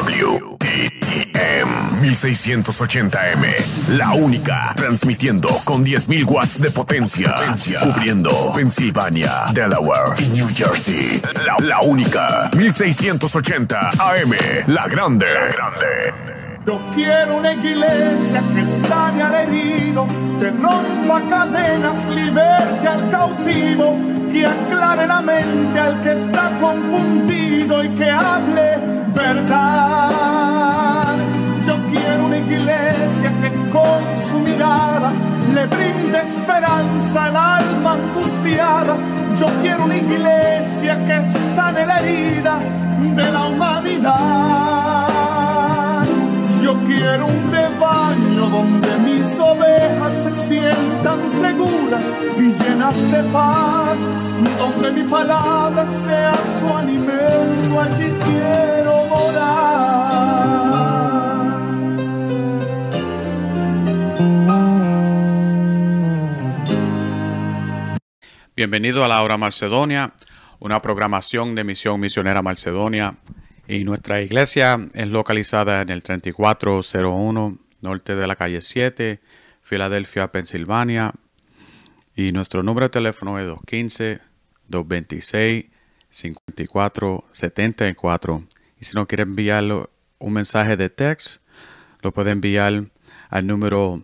WTTM 1680M, la única, transmitiendo con 10.000 watts de potencia, cubriendo Pensilvania, Delaware y New Jersey. La, la única, 1680 AM, la grande. Yo quiero una iglesia que sane al herido, que rompa cadenas, liberte al cautivo, que aclare la mente al que está confundido y que hable verdad. Yo quiero una iglesia que con su mirada le brinde esperanza al alma angustiada. Yo quiero una iglesia que sane la herida de la humanidad. Yo quiero un rebaño donde mis ovejas se sientan seguras y llenas de paz, donde mi palabra sea su alimento, allí quiero morar. Bienvenido a la Hora Macedonia, una programación de Misión Misionera Macedonia. Y nuestra iglesia es localizada en el 3401 norte de la calle 7, Filadelfia, Pensilvania. Y nuestro número de teléfono es 215-226-5474. Y si no quiere enviar un mensaje de text, lo puede enviar al número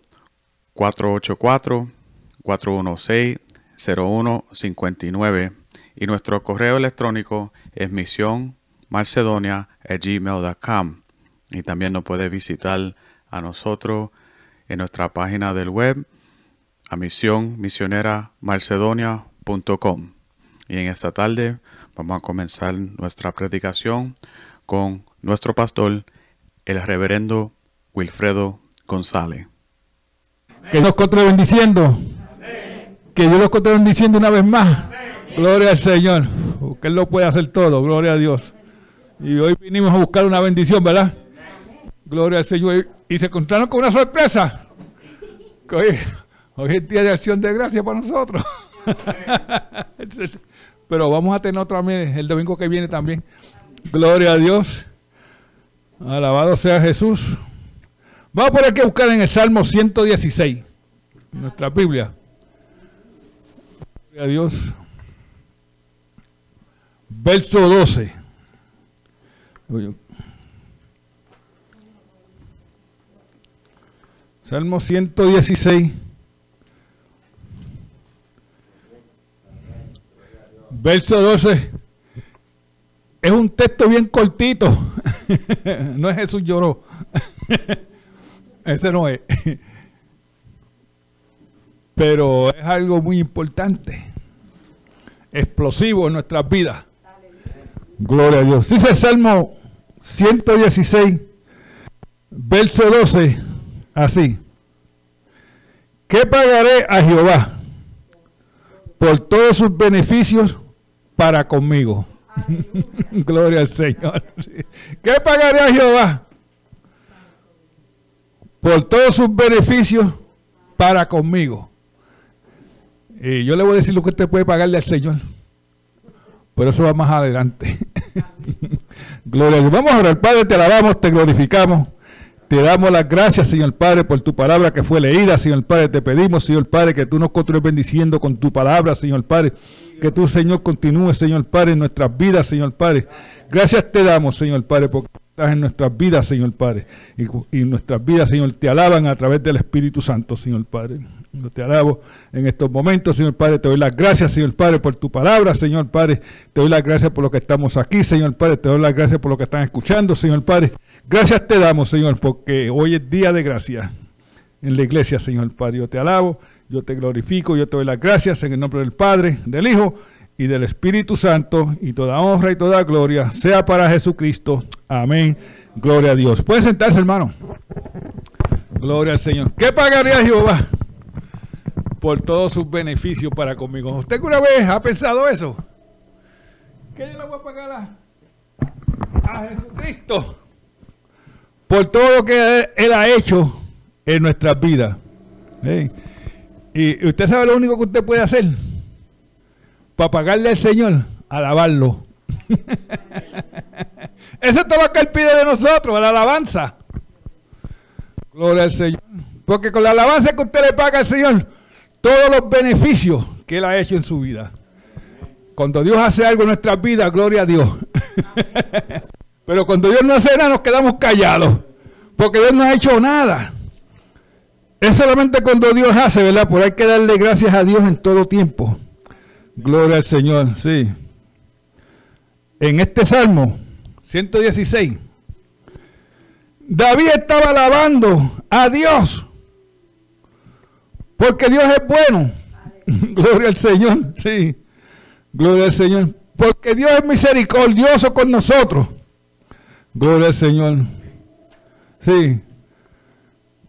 484-416-0159. Y nuestro correo electrónico es misión gmail.com y también nos puede visitar a nosotros en nuestra página del web a misión misionera marcedonia.com y en esta tarde vamos a comenzar nuestra predicación con nuestro pastor el reverendo Wilfredo González. Que nos continúe bendiciendo. Que Dios los continúe bendiciendo una vez más. Gloria al Señor. Que Él lo puede hacer todo. Gloria a Dios y hoy vinimos a buscar una bendición, ¿verdad? Gloria al Señor. Y se encontraron con una sorpresa. Que hoy, es día de acción de gracia para nosotros. Pero vamos a tener otra el domingo que viene también. Gloria a Dios. Alabado sea Jesús. Vamos por aquí a buscar en el Salmo 116, nuestra Biblia. Gloria a Dios. Verso 12. Salmo 116. Verso 12. Es un texto bien cortito. no es Jesús lloró. Ese no es. Pero es algo muy importante. Explosivo en nuestras vidas. Gloria a Dios. Dice Salmo 116, verso 12, así. ¿Qué pagaré a Jehová por todos sus beneficios para conmigo? Gloria al Señor. ¿Qué pagaré a Jehová por todos sus beneficios para conmigo? Y yo le voy a decir lo que usted puede pagarle al Señor. Pero eso va más adelante. Gloria a Dios. Vamos a Padre, te alabamos, te glorificamos. Te damos las gracias, Señor Padre, por tu palabra que fue leída, Señor Padre. Te pedimos, Señor Padre, que tú nos continúes bendiciendo con tu palabra, Señor Padre. Que tú, Señor, continúes, Señor Padre, en nuestras vidas, Señor Padre. Gracias te damos, Señor Padre, porque estás en nuestras vidas, Señor Padre. Y, y nuestras vidas, Señor, te alaban a través del Espíritu Santo, Señor Padre. Yo te alabo en estos momentos, Señor Padre. Te doy las gracias, Señor Padre, por tu palabra, Señor Padre. Te doy las gracias por lo que estamos aquí, Señor Padre. Te doy las gracias por lo que están escuchando, Señor Padre. Gracias te damos, Señor, porque hoy es día de gracia en la iglesia, Señor Padre. Yo te alabo, yo te glorifico, yo te doy las gracias en el nombre del Padre, del Hijo y del Espíritu Santo. Y toda honra y toda gloria sea para Jesucristo. Amén. Gloria a Dios. Pueden sentarse, hermano. Gloria al Señor. ¿Qué pagaría Jehová? Por todos sus beneficios para conmigo. ¿Usted alguna vez ha pensado eso? ¿Qué yo le voy a pagar a, a Jesucristo? Por todo lo que Él ha hecho en nuestras vidas. ¿Eh? Y usted sabe lo único que usted puede hacer para pagarle al Señor, alabarlo. Eso es todo lo que Él pide de nosotros, la alabanza. Gloria al Señor. Porque con la alabanza que usted le paga al Señor, todos los beneficios que Él ha hecho en su vida. Cuando Dios hace algo en nuestras vidas, gloria a Dios. Pero cuando Dios no hace nada, nos quedamos callados. Porque Dios no ha hecho nada. Es solamente cuando Dios hace, ¿verdad? Por hay que darle gracias a Dios en todo tiempo. Gloria al Señor, sí. En este Salmo 116, David estaba alabando a Dios. Porque Dios es bueno. Gloria al Señor, sí. Gloria al Señor. Porque Dios es misericordioso con nosotros. Gloria al Señor. Sí.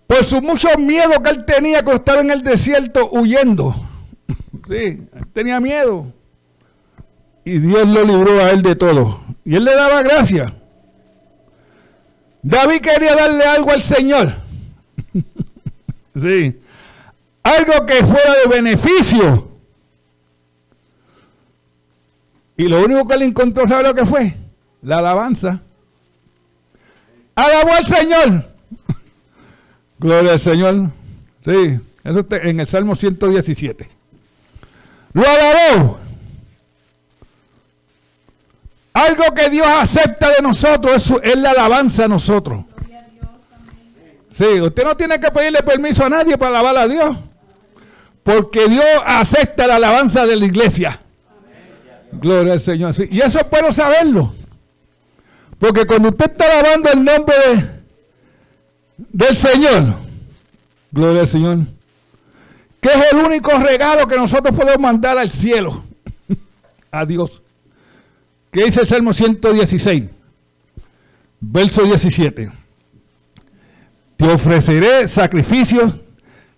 Por su mucho miedo que él tenía cuando estaba en el desierto huyendo. Sí, tenía miedo. Y Dios lo libró a él de todo. Y él le daba gracias. David quería darle algo al Señor. sí. Algo que fuera de beneficio. Y lo único que él encontró, ¿sabe lo que fue? La alabanza. Alabó al Señor. Gloria al Señor. Sí, eso está en el Salmo 117. Lo alabó. Algo que Dios acepta de nosotros es, la alabanza a nosotros. Sí, usted no tiene que pedirle permiso a nadie para alabar a Dios. Porque Dios acepta la alabanza de la iglesia. Gloria al Señor. y eso es bueno saberlo. Porque cuando usted está alabando el nombre del Señor, gloria al Señor, que es el único regalo que nosotros podemos mandar al cielo, a Dios. Que dice el Salmo 116, verso 17. Te ofreceré sacrificios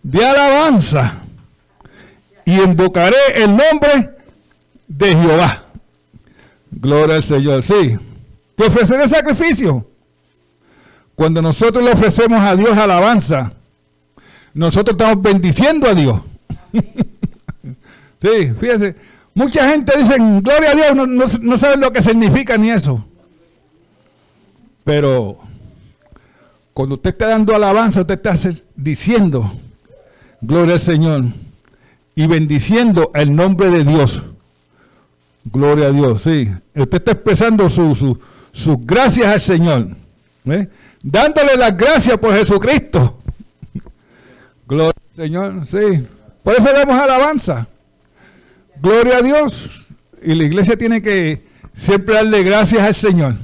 de alabanza y invocaré el nombre de Jehová. Gloria al Señor. Sí. Te ofreceré sacrificio. Cuando nosotros le ofrecemos a Dios alabanza, nosotros estamos bendiciendo a Dios. sí, fíjese. Mucha gente dice, gloria a Dios, no, no, saben lo que significa ni eso. Pero cuando usted está dando alabanza, usted está diciendo, gloria al Señor, y bendiciendo el nombre de Dios. Gloria a Dios, sí. Usted está expresando sus gracias al Señor. ¿eh? Dándole las gracias por Jesucristo. Gloria al Señor, sí. Por eso damos alabanza. Gloria a Dios. Y la iglesia tiene que siempre darle gracias al Señor.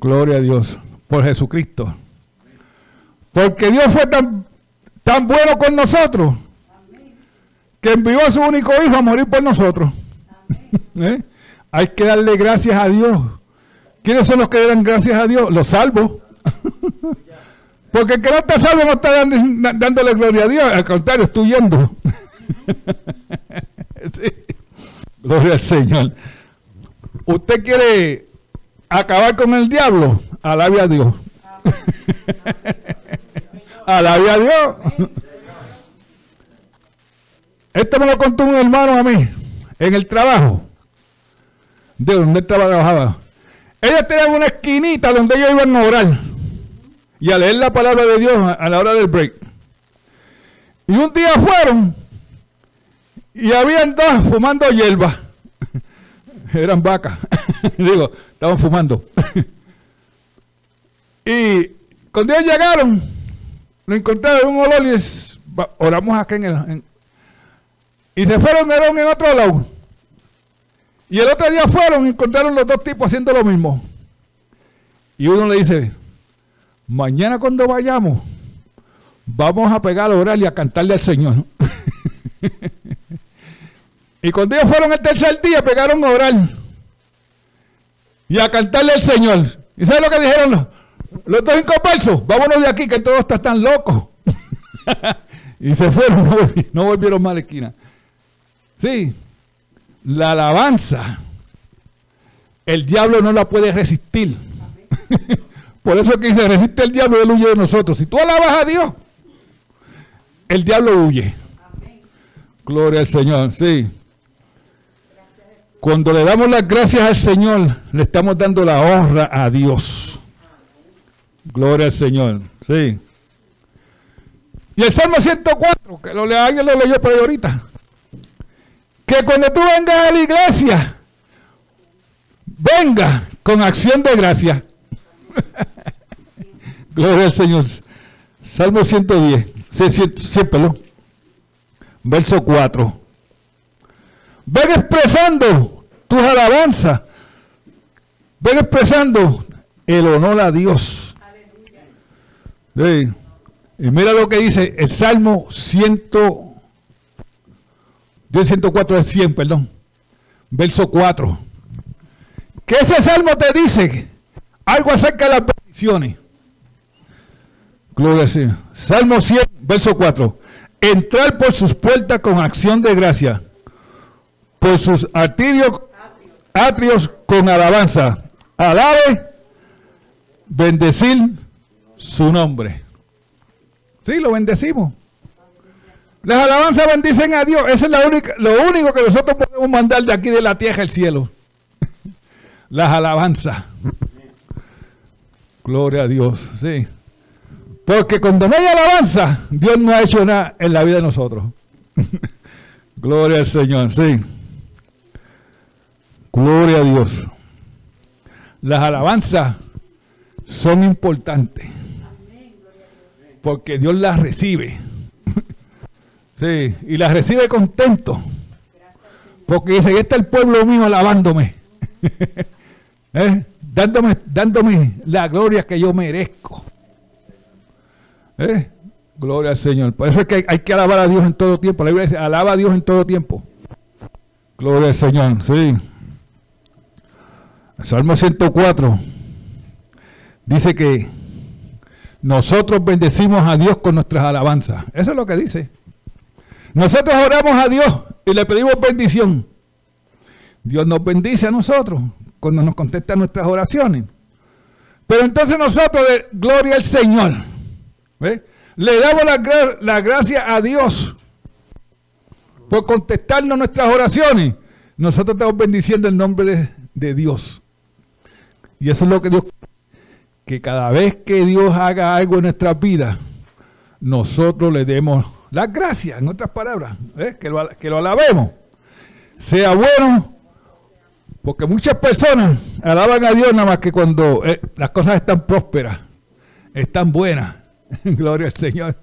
Gloria a Dios por Jesucristo. Porque Dios fue tan, tan bueno con nosotros que envió a su único hijo a morir por nosotros. ¿Eh? Hay que darle gracias a Dios. ¿Quiénes son los que dan gracias a Dios? Los salvos. Porque el que no está salvo no está dándole gloria a Dios. Al contrario, estoy yendo. Gloria al Señor. ¿Usted quiere acabar con el diablo? Alabe a Dios. Alabe a Dios. Esto me lo contó un hermano a mí en el trabajo, de donde él trabajaba. Ellos tenían una esquinita donde ellos iban a orar y a leer la palabra de Dios a la hora del break. Y un día fueron y habían dos fumando hierba. Eran vacas. Digo, estaban fumando. y cuando ellos llegaron, lo encontraron un olor y oramos acá en el, y se fueron en otro lado. Y el otro día fueron y encontraron los dos tipos haciendo lo mismo. Y uno le dice, mañana cuando vayamos, vamos a pegar a orar y a cantarle al Señor. y cuando ellos fueron el tercer día, pegaron a orar y a cantarle al Señor. ¿Y sabes lo que dijeron los, dos incomparsos? Vámonos de aquí que todos están locos. y se fueron, no volvieron, más a la esquina. Sí, la alabanza, el diablo no la puede resistir. Por eso es que dice, resiste el diablo él huye de nosotros. Si tú alabas a Dios, el diablo huye. Gloria al Señor, sí. Cuando le damos las gracias al Señor, le estamos dando la honra a Dios. Gloria al Señor. Sí. Y el Salmo 104, que lo, alguien lo leyó por ahí ahorita. Que cuando tú vengas a la iglesia, venga con acción de gracia. Gloria al Señor. Salmo 110, siempre, verso 4. Ven expresando tus alabanzas. Ven expresando el honor a Dios. Y mira lo que dice el Salmo 100, 104 es 100, perdón. Verso 4. Que ese salmo te dice algo acerca de las bendiciones. Gloria al Salmo 100, verso 4. Entrar por sus puertas con acción de gracia, por sus atrios, atrios con alabanza. Alabe, bendecir su nombre. Sí, lo bendecimos. Las alabanzas bendicen a Dios. Eso es la única, lo único que nosotros podemos mandar de aquí de la tierra al cielo. Las alabanzas. Gloria a Dios. Sí. Porque cuando no hay alabanza, Dios no ha hecho nada en la vida de nosotros. Gloria al Señor. Sí. Gloria a Dios. Las alabanzas son importantes porque Dios las recibe. Sí, y las recibe contento. Porque dice, está el pueblo mío alabándome. ¿Eh? dándome, dándome la gloria que yo merezco. ¿Eh? Gloria al Señor. Por eso es que hay, que alabar a Dios en todo tiempo. La Biblia dice, alaba a Dios en todo tiempo. Gloria al Señor, sí. El Salmo 104 dice que nosotros bendecimos a Dios con nuestras alabanzas. Eso es lo que dice. Nosotros oramos a Dios y le pedimos bendición. Dios nos bendice a nosotros cuando nos contesta nuestras oraciones. Pero entonces nosotros, gloria al Señor, le damos la, gracia a Dios por contestarnos nuestras oraciones. Nosotros estamos bendiciendo el nombre de Dios. Y eso es lo que Dios que cada vez que Dios haga algo en nuestras vidas, nosotros le demos las gracias, en otras palabras, ¿eh? que, lo, que lo alabemos. Sea bueno, porque muchas personas alaban a Dios nada más que cuando eh, las cosas están prósperas, están buenas. Gloria al Señor.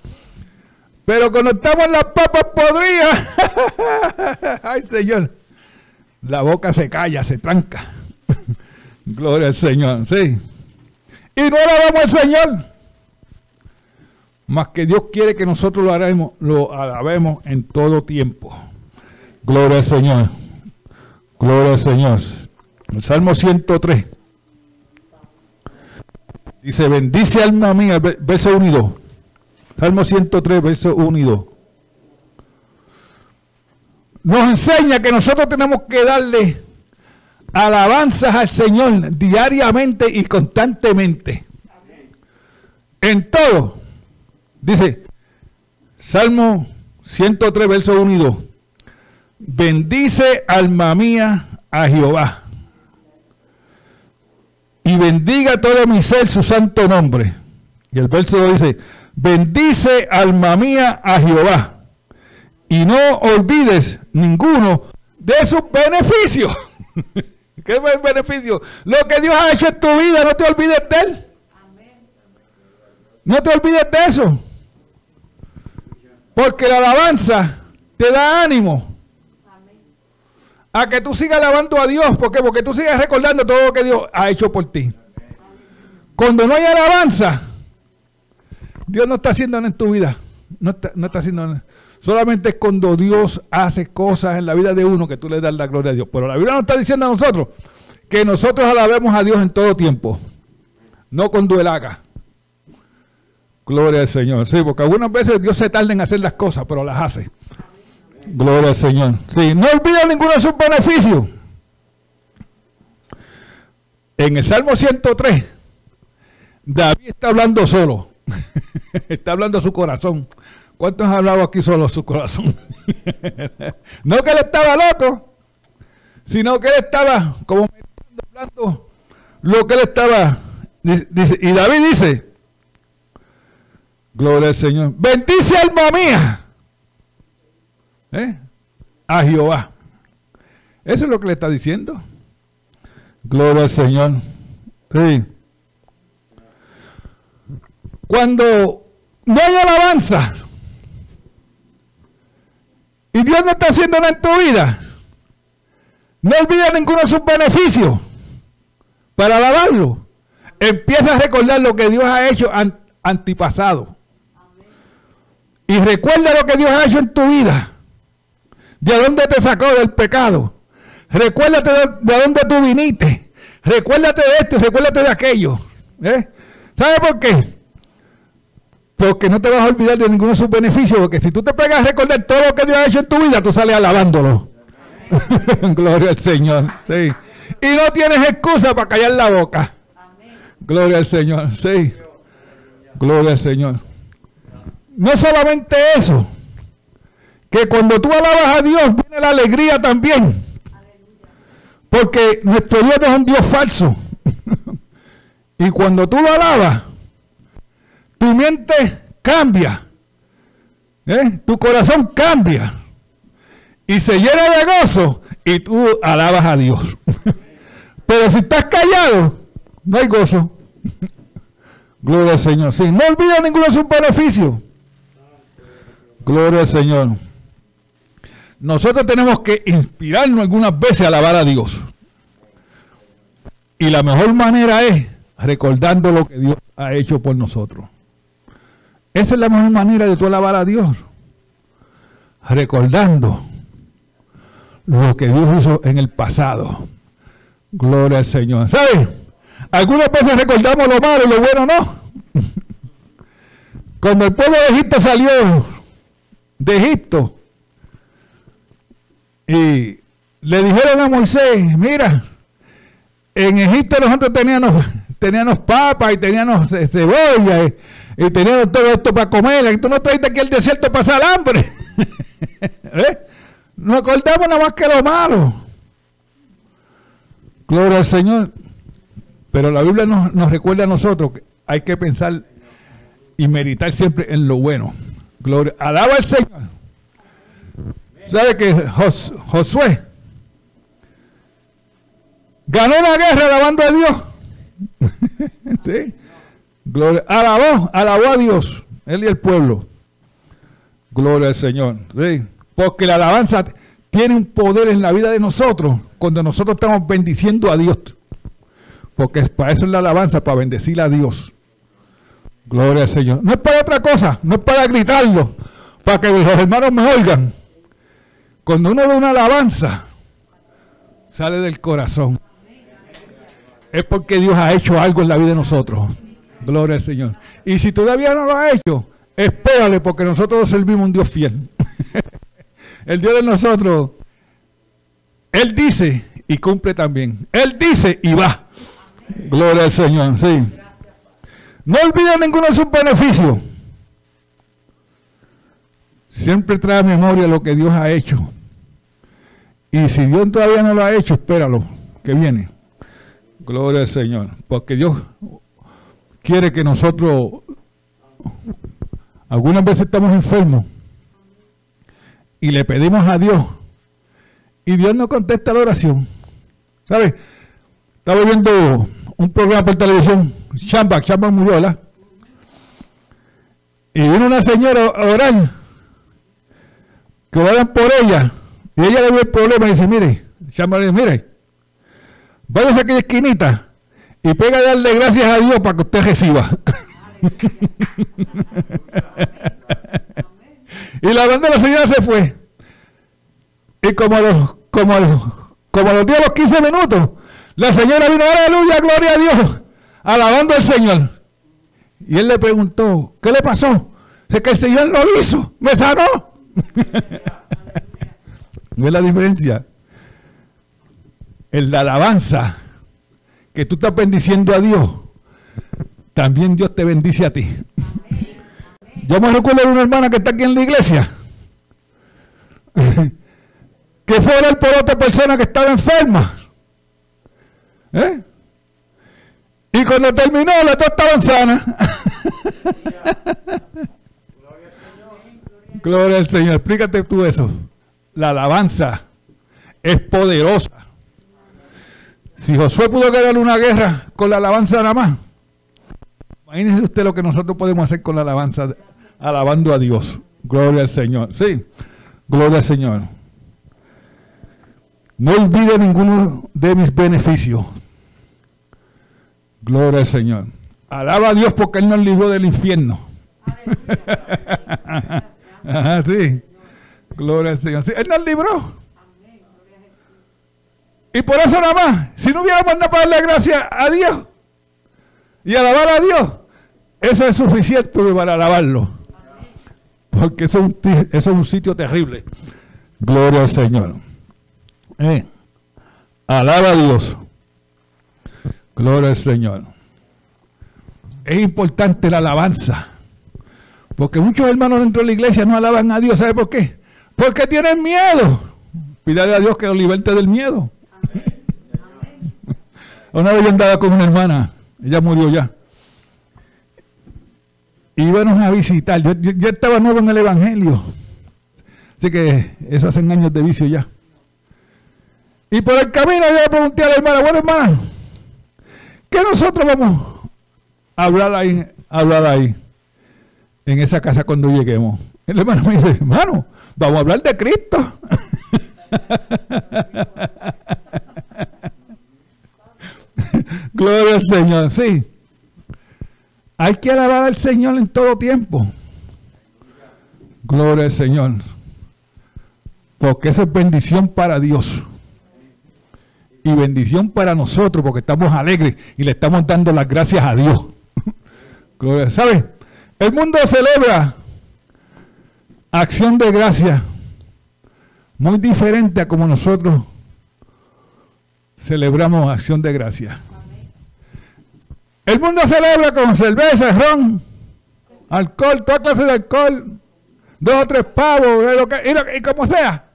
Pero cuando estamos en las papas podridas, ay Señor, la boca se calla, se tranca. Gloria al Señor, sí y no alabamos al Señor. Más que Dios quiere que nosotros lo, haremos, lo alabemos en todo tiempo. Gloria al Señor. Gloria al Señor. El Salmo 103. Dice, bendice alma mía, verso 1 y 2. Salmo 103, verso 1 y 2. Nos enseña que nosotros tenemos que darle alabanzas al Señor diariamente y constantemente. En todo. Dice, Salmo 103, verso 1 y 2. Bendice alma mía a Jehová. Y bendiga todo mi ser su santo nombre. Y el verso 2 dice, bendice alma mía a Jehová. Y no olvides ninguno de sus beneficios. ¿Qué es beneficio? Lo que Dios ha hecho en tu vida, no te olvides de Él. No te olvides de eso. Porque la alabanza te da ánimo. A que tú sigas alabando a Dios. ¿Por qué? Porque tú sigas recordando todo lo que Dios ha hecho por ti. Cuando no hay alabanza, Dios no está haciendo nada en tu vida. No está, no está haciendo nada. Solamente es cuando Dios hace cosas en la vida de uno que tú le das la gloria a Dios. Pero la Biblia nos está diciendo a nosotros que nosotros alabemos a Dios en todo tiempo. No cuando Él haga. Gloria al Señor. Sí, porque algunas veces Dios se tarda en hacer las cosas, pero las hace. Gloria al Señor. Sí, no olviden ninguno de sus beneficios. En el Salmo 103, David está hablando solo. está hablando a su corazón. ¿Cuántos han hablado aquí solo su corazón? no que él estaba loco, sino que él estaba como hablando lo que él estaba. Y David dice, gloria al Señor, bendice alma mía ¿eh? a Jehová. Eso es lo que le está diciendo. Gloria al Señor. Sí. Cuando no hay alabanza y Dios no está haciendo nada en tu vida, no olvides ninguno de sus beneficios para alabarlo. Empieza a recordar lo que Dios ha hecho antipasado. Y recuerda lo que Dios ha hecho en tu vida. De dónde te sacó del pecado. Recuérdate de, dónde tú viniste. Recuérdate de esto, recuérdate de aquello. ¿Eh? ¿Sabes por qué? Porque no te vas a olvidar de ninguno de sus beneficios, porque si tú te pegas a recordar todo lo que Dios ha hecho en tu vida, tú sales alabándolo. Gloria al Señor. Sí. Y no tienes excusa para callar la boca. Gloria al Señor. Sí. Gloria al Señor. No solamente eso, que cuando tú alabas a Dios viene la alegría también. Porque nuestro Dios no es un Dios falso. y cuando tú lo alabas, tu mente cambia, ¿eh? tu corazón cambia y se llena de gozo y tú alabas a Dios. Pero si estás callado, no hay gozo. Gloria al Señor. Sí, no olvida ninguno de sus beneficios. Gloria al Señor. Nosotros tenemos que inspirarnos algunas veces a alabar a Dios. Y la mejor manera es recordando lo que Dios ha hecho por nosotros. Esa es la mejor manera de tú alabar a Dios. Recordando lo que Dios hizo en el pasado. Gloria al Señor. ¿Sabes? Algunas veces recordamos lo malo y lo bueno no. Cuando el pueblo de Egipto salió de Egipto y le dijeron a Moisés, mira, en Egipto nosotros teníamos, teníamos papas y teníamos cebolla y teníamos todo esto para comer. Y tú no traiste aquí el desierto para pasar hambre. ¿Eh? Nos acordamos nada más que lo malo. Gloria al Señor. Pero la Biblia nos, recuerda a nosotros que hay que pensar y meditar siempre en lo bueno. Gloria. Alaba al Señor. ¿Sabe que Josué ganó una guerra alabando a Dios? ¿Sí? Gloria, alabó, alabó a Dios, él y el pueblo. Gloria al Señor. Porque la alabanza tiene un poder en la vida de nosotros cuando nosotros estamos bendiciendo a Dios. Porque para eso es la alabanza, para bendecir a Dios. Gloria al Señor. No es para otra cosa, no es para gritarlo, para que los hermanos me oigan. Cuando uno da una alabanza, sale del corazón. Es porque Dios ha hecho algo en la vida de nosotros. Gloria al Señor. Y si todavía no lo ha hecho, espérale porque nosotros servimos un Dios fiel. El Dios de nosotros, Él dice y cumple también. Él dice y va. Gloria al Señor, sí. No olviden ninguno de sus beneficios. Siempre trae a memoria lo que Dios ha hecho. Y si Dios todavía no lo ha hecho, espéralo, que viene. Gloria al Señor. Porque Dios quiere que nosotros, algunas veces estamos enfermos y le pedimos a Dios y Dios no contesta la oración. ¿Sabes? Estaba viendo un programa por televisión, Chamba, Chamba Muriola, y vino una señora a orar, que oran por ella, y ella le dio el problema y dice, mire, Chamba le dice, mire, vaya a aquella esquinita y pega a darle gracias a Dios para que usted reciba. y la banda de la señora se fue. Y como a los, como a los, como a los 10 los 15 minutos, la señora vino, aleluya, gloria a Dios, alabando al Señor. Y él le preguntó, ¿qué le pasó? Dice que el Señor lo hizo, me sanó. ¿No es la diferencia? En la alabanza que tú estás bendiciendo a Dios, también Dios te bendice a ti. Yo me recuerdo de una hermana que está aquí en la iglesia, que fue a por otra persona que estaba enferma. ¿Eh? Y cuando terminó, dos estaban sanas. Gloria al Señor. Explícate tú eso. La alabanza es poderosa. Si Josué pudo ganar una guerra con la alabanza nada más, imagínese usted lo que nosotros podemos hacer con la alabanza, alabando a Dios. Gloria al Señor. Sí, gloria al Señor. No olvide ninguno de mis beneficios. Gloria al Señor. Alaba a Dios porque Él nos libró del infierno. Ajá, sí. Gloria al Señor. Él nos libró. Y por eso nada más, si no hubiéramos nada para darle gracias a Dios y alabar a Dios, eso es suficiente para alabarlo. Porque eso es un, sitio terrible. Gloria al Señor. Eh, alaba a Dios. Gloria al Señor. Es importante la alabanza. Porque muchos hermanos dentro de la iglesia no alaban a Dios. ¿Sabe por qué? Porque tienen miedo. Pídale a Dios que los liberte del miedo. Una vez yo andaba con una hermana, ella murió ya. Íbamos a visitar, yo, estaba nuevo en el Evangelio. Así que eso hace años de vicio ya. Y por el camino yo le pregunté a la hermana, bueno hermana, ¿qué nosotros vamos a hablar ahí, a hablar ahí, en esa casa cuando lleguemos? El hermano me dice, hermano, vamos a hablar de Cristo. Gloria al Señor, sí. Hay que alabar al Señor en todo tiempo. Gloria al Señor. Porque eso es bendición para Dios. Y bendición para nosotros, porque estamos alegres y le estamos dando las gracias a Dios. Gloria. ¿Sabe? El mundo celebra acción de gracia muy diferente a como nosotros celebramos acción de gracia. El mundo celebra con cerveza, ron, alcohol, toda clase de alcohol, dos o tres pavos, y, como sea.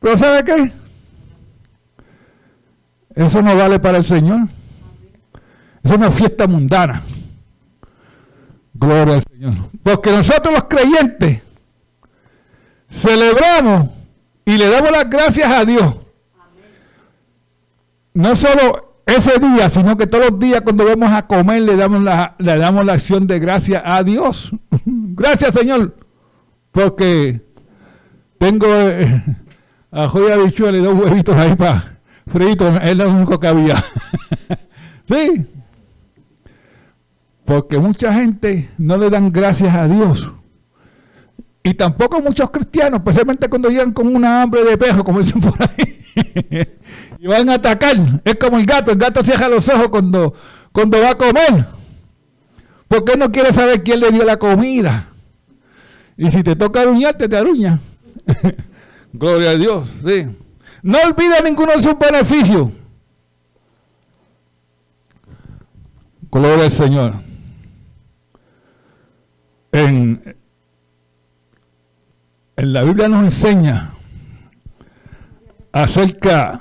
Pero ¿sabe qué? Eso no vale para el Señor. Es una fiesta mundana. Gloria al Señor. Porque nosotros los creyentes celebramos y le damos las gracias a Dios. No solo ese día, sino que todos los días cuando vamos a comer le damos la, le damos la acción de gracias a Dios. gracias Señor, porque tengo eh, a joya bichuela y dos huevitos ahí para fritos, es lo único que había. sí, porque mucha gente no le dan gracias a Dios y tampoco muchos cristianos, especialmente cuando llegan con una hambre de pejo, como dicen por ahí, y van a atacar. Es como el gato, el gato cierra los ojos cuando, cuando va a comer, porque no quiere saber quién le dio la comida. Y si te toca aruñarte, te aruña. Gloria a Dios, sí. No olvide ninguno de sus beneficios. Gloria al Señor. En, en la Biblia nos enseña acerca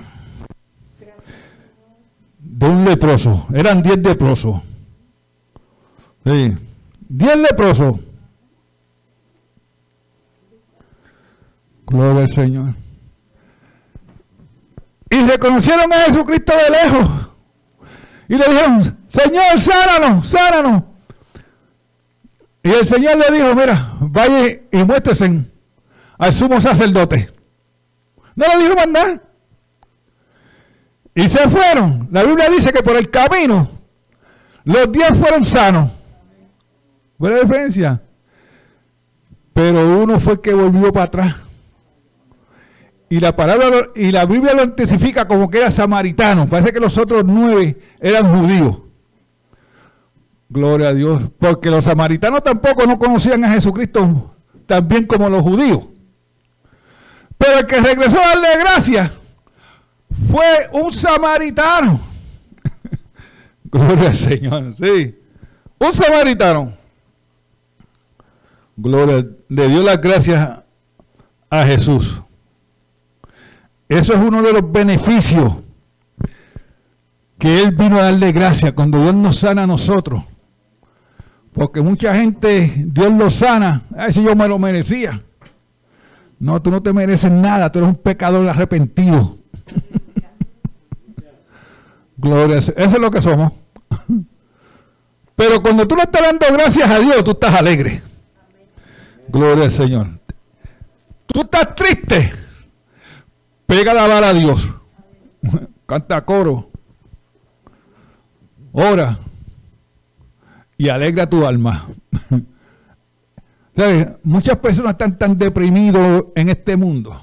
de un leproso. Eran diez leprosos. Sí. Diez leprosos. Gloria al Señor. Y reconocieron a Jesucristo de lejos. Y le dijeron, Señor, sáranos, sáranos. Y el Señor le dijo, mira, vaya y muéstrese al sumo sacerdote. No le dijo más Y se fueron. La Biblia dice que por el camino los diez fueron sanos. Buena diferencia. Pero uno fue que volvió para atrás. Y la palabra y la Biblia lo identifica como que era samaritano. Parece que los otros nueve eran judíos. Gloria a Dios. Porque los samaritanos tampoco no conocían a Jesucristo tan bien como los judíos. Pero el que regresó a darle gracias fue un samaritano. Gloria al Señor, sí. Un samaritano. Gloria, le dio las gracias a Jesús. Eso es uno de los beneficios que Él vino a darle gracias cuando Dios nos sana a nosotros. Porque mucha gente, Dios lo sana. Ay, si yo me lo merecía. No, tú no te mereces nada, tú eres un pecador arrepentido. Gloria a Eso es lo que somos. Pero cuando tú le estás dando gracias a Dios, tú estás alegre. Gloria al Señor. Tú estás triste. Pega la vara a Dios. Canta coro. Ora. Y alegra tu alma. Muchas personas están tan deprimidos en este mundo.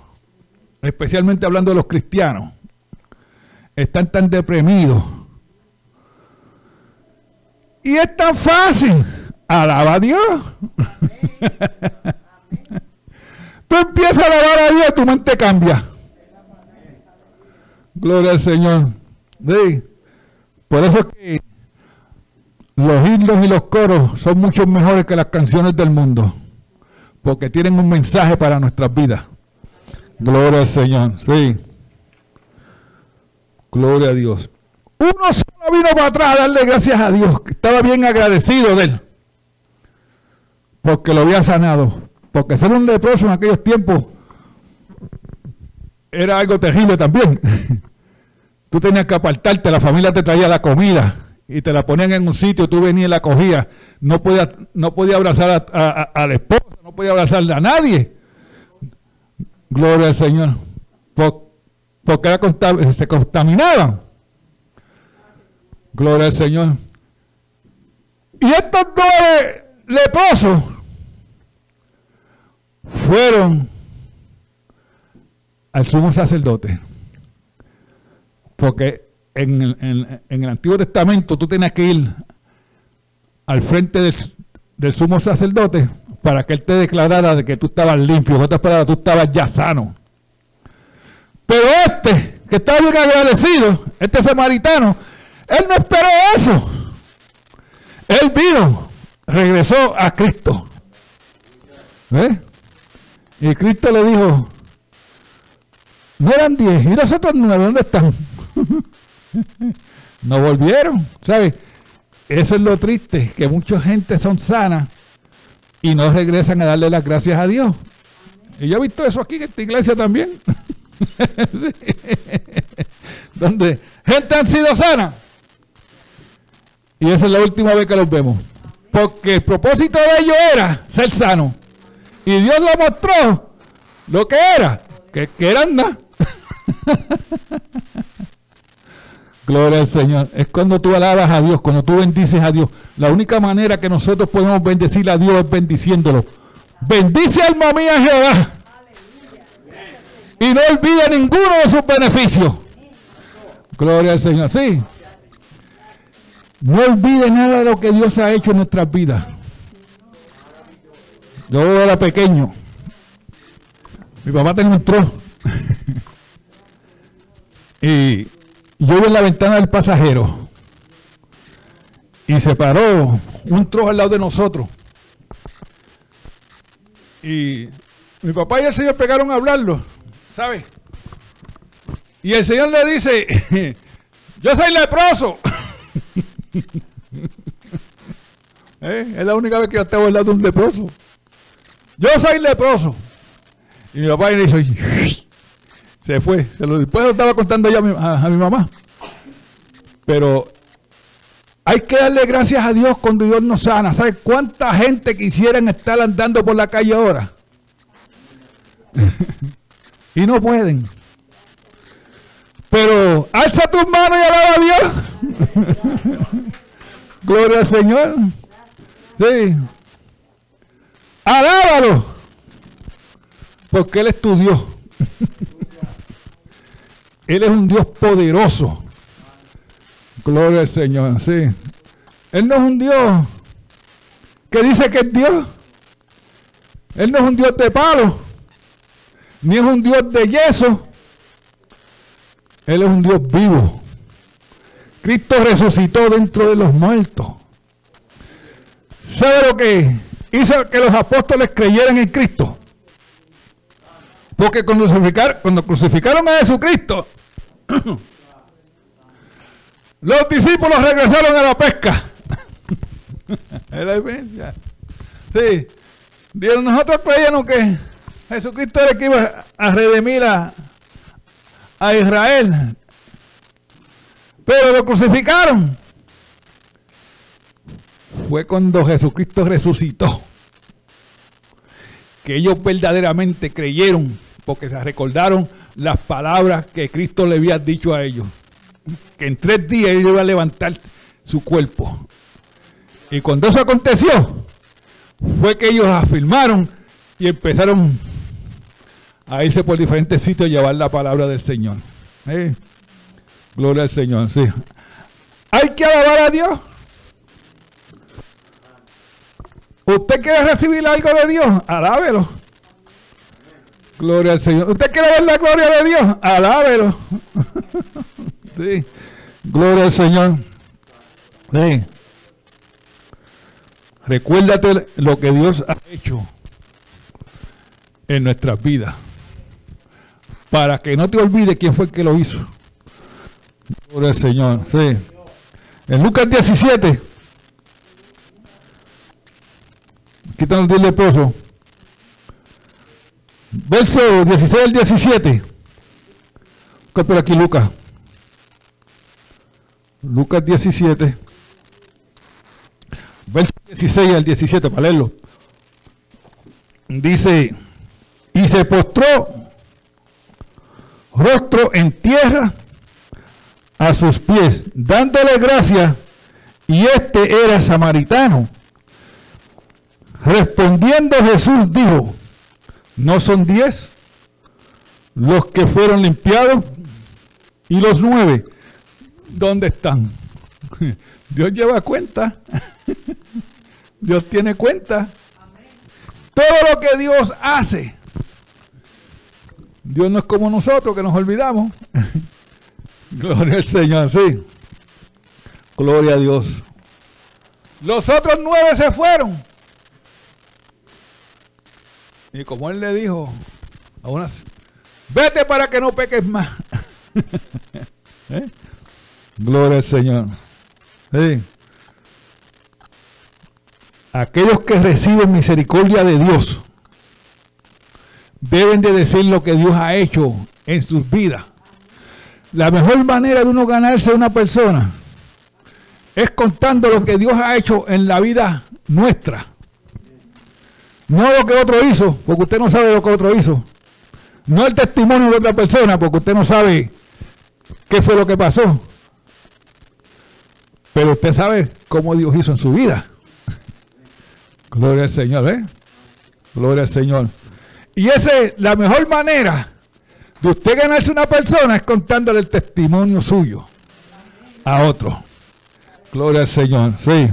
Especialmente hablando de los cristianos. Están tan deprimidos y es tan fácil. Alaba a Dios. Tú empiezas a alabar a Dios, tu mente cambia. Gloria al Señor. Por eso es que los himnos y los coros son mucho mejores que las canciones del mundo. Porque tienen un mensaje para nuestras vidas. Gloria al Señor. Sí. Gloria a Dios. Uno solo vino para atrás a darle gracias a Dios, estaba bien agradecido de él, porque lo había sanado. Porque ser un leproso en aquellos tiempos era algo terrible también. Tú tenías que apartarte, la familia te traía la comida y te la ponían en un sitio, tú venías y la cogías. No podía, no podía abrazar a, la esposa, no podía abrazar a nadie. Gloria al Señor. porque era, se contaminaban. Gloria al Señor. Y estos dos leprosos fueron al sumo sacerdote. Porque en el, Antiguo Testamento tú tenías que ir al frente del, sumo sacerdote para que él te declarara de que tú estabas limpio, en otras palabras, tú estabas ya sano. Pero este, que estaba bien agradecido, este samaritano, él no esperó eso. Él vino, regresó a Cristo. ¿Ves? Y Cristo le dijo, no eran diez, y los otros nueve, ¿dónde están? no volvieron, ¿sabes? Eso es lo triste, que mucha gente son sanas y no regresan a darle las gracias a Dios. Y yo he visto eso aquí en esta iglesia también. Donde gente han sido sanas y esa es la última vez que los vemos. Porque el propósito de ellos era ser sano. Y Dios lo mostró lo que era, que, que eran nada. Gloria al Señor. Es cuando tú alabas a Dios, cuando tú bendices a Dios. La única manera que nosotros podemos bendecir a Dios es bendiciéndolo. Bendice alma mía Jehová. Y no olvide ninguno de sus beneficios. Gloria al Señor. Sí. No olvide nada de lo que Dios ha hecho en nuestras vidas. Yo era pequeño. Mi papá tenía un. y yo vi en la ventana del pasajero. Y se paró un trozo al lado de nosotros. Y mi papá y el Señor pegaron a hablarlo. ¿Sabes? Y el Señor le dice, yo soy leproso. ¿Eh? Es la única vez que yo estaba al lado de un leproso. Yo soy leproso. Y mi papá hizo, se fue. Se lo, después lo estaba contando ya a mi, mamá. Pero hay que darle gracias a Dios cuando Dios nos sana. ¿Sabes cuánta gente quisieran estar andando por la calle ahora? y no pueden. Pero alza tus manos y alaba a Dios. Gloria al Señor. Sí. Alábalo. Porque Él es tu Dios. Él es un Dios poderoso. Gloria al Señor. Sí. Él no es un Dios que dice que es Dios. Él no es un Dios de palo. Ni es un Dios de yeso. Él es un Dios vivo. Cristo resucitó dentro de los muertos. ¿Sabe lo que hizo que los apóstoles creyeran en Cristo? Porque cuando crucificaron, cuando crucificaron a Jesucristo, los discípulos regresaron a la pesca. es la diferencia. Sí. nosotros creíamos que Jesucristo era el que iba a redimir a, a Israel. Pero lo crucificaron. Fue cuando Jesucristo resucitó. Que ellos verdaderamente creyeron porque se recordaron las palabras que Cristo le había dicho a ellos. Que en tres días ellos iban a levantar su cuerpo. Y cuando eso aconteció, fue que ellos afirmaron y empezaron a irse por diferentes sitios a llevar la palabra del Señor. ¿Eh? Gloria al Señor, sí. Hay que alabar a Dios. ¿Usted quiere recibir algo de Dios? Alábelo. Gloria al Señor. ¿Usted quiere ver la gloria de Dios? Alábelo. sí. Gloria al Señor. Sí. Recuérdate lo que Dios ha hecho en nuestras vidas. Para que no te olvides quién fue el que lo hizo. Gloria al Señor. Sí. En Lucas 17. Quítanos el leproso. Verso 16 al 17. Por aquí Lucas. Lucas 17. Verso 16 al 17, para leerlo. Dice, y se postró rostro en tierra a sus pies, dándole gracias, y este era samaritano. Respondiendo Jesús dijo, ¿no son diez los que fueron limpiados? ¿Y los nueve? ¿Dónde están? Dios lleva cuenta. Dios tiene cuenta. Todo lo que Dios hace. Dios no es como nosotros que nos olvidamos. Gloria al Señor, sí. Gloria a Dios. Los otros nueve se fueron. Y como él le dijo a unas, vete para que no peques más. ¿Eh? Gloria al Señor. Aquellos que reciben misericordia de Dios deben de decir lo que Dios ha hecho en sus vidas. La mejor manera de uno ganarse a una persona es contando lo que Dios ha hecho en la vida nuestra. No lo que otro hizo, porque usted no sabe lo que otro hizo. No el testimonio de otra persona, porque usted no sabe qué fue lo que pasó. Pero usted sabe cómo Dios hizo en su vida. Gloria al Señor, ¿eh? Gloria al Señor. Y esa es la mejor manera de usted ganarse una persona es contándole el testimonio suyo a otro. Gloria al Señor, sí.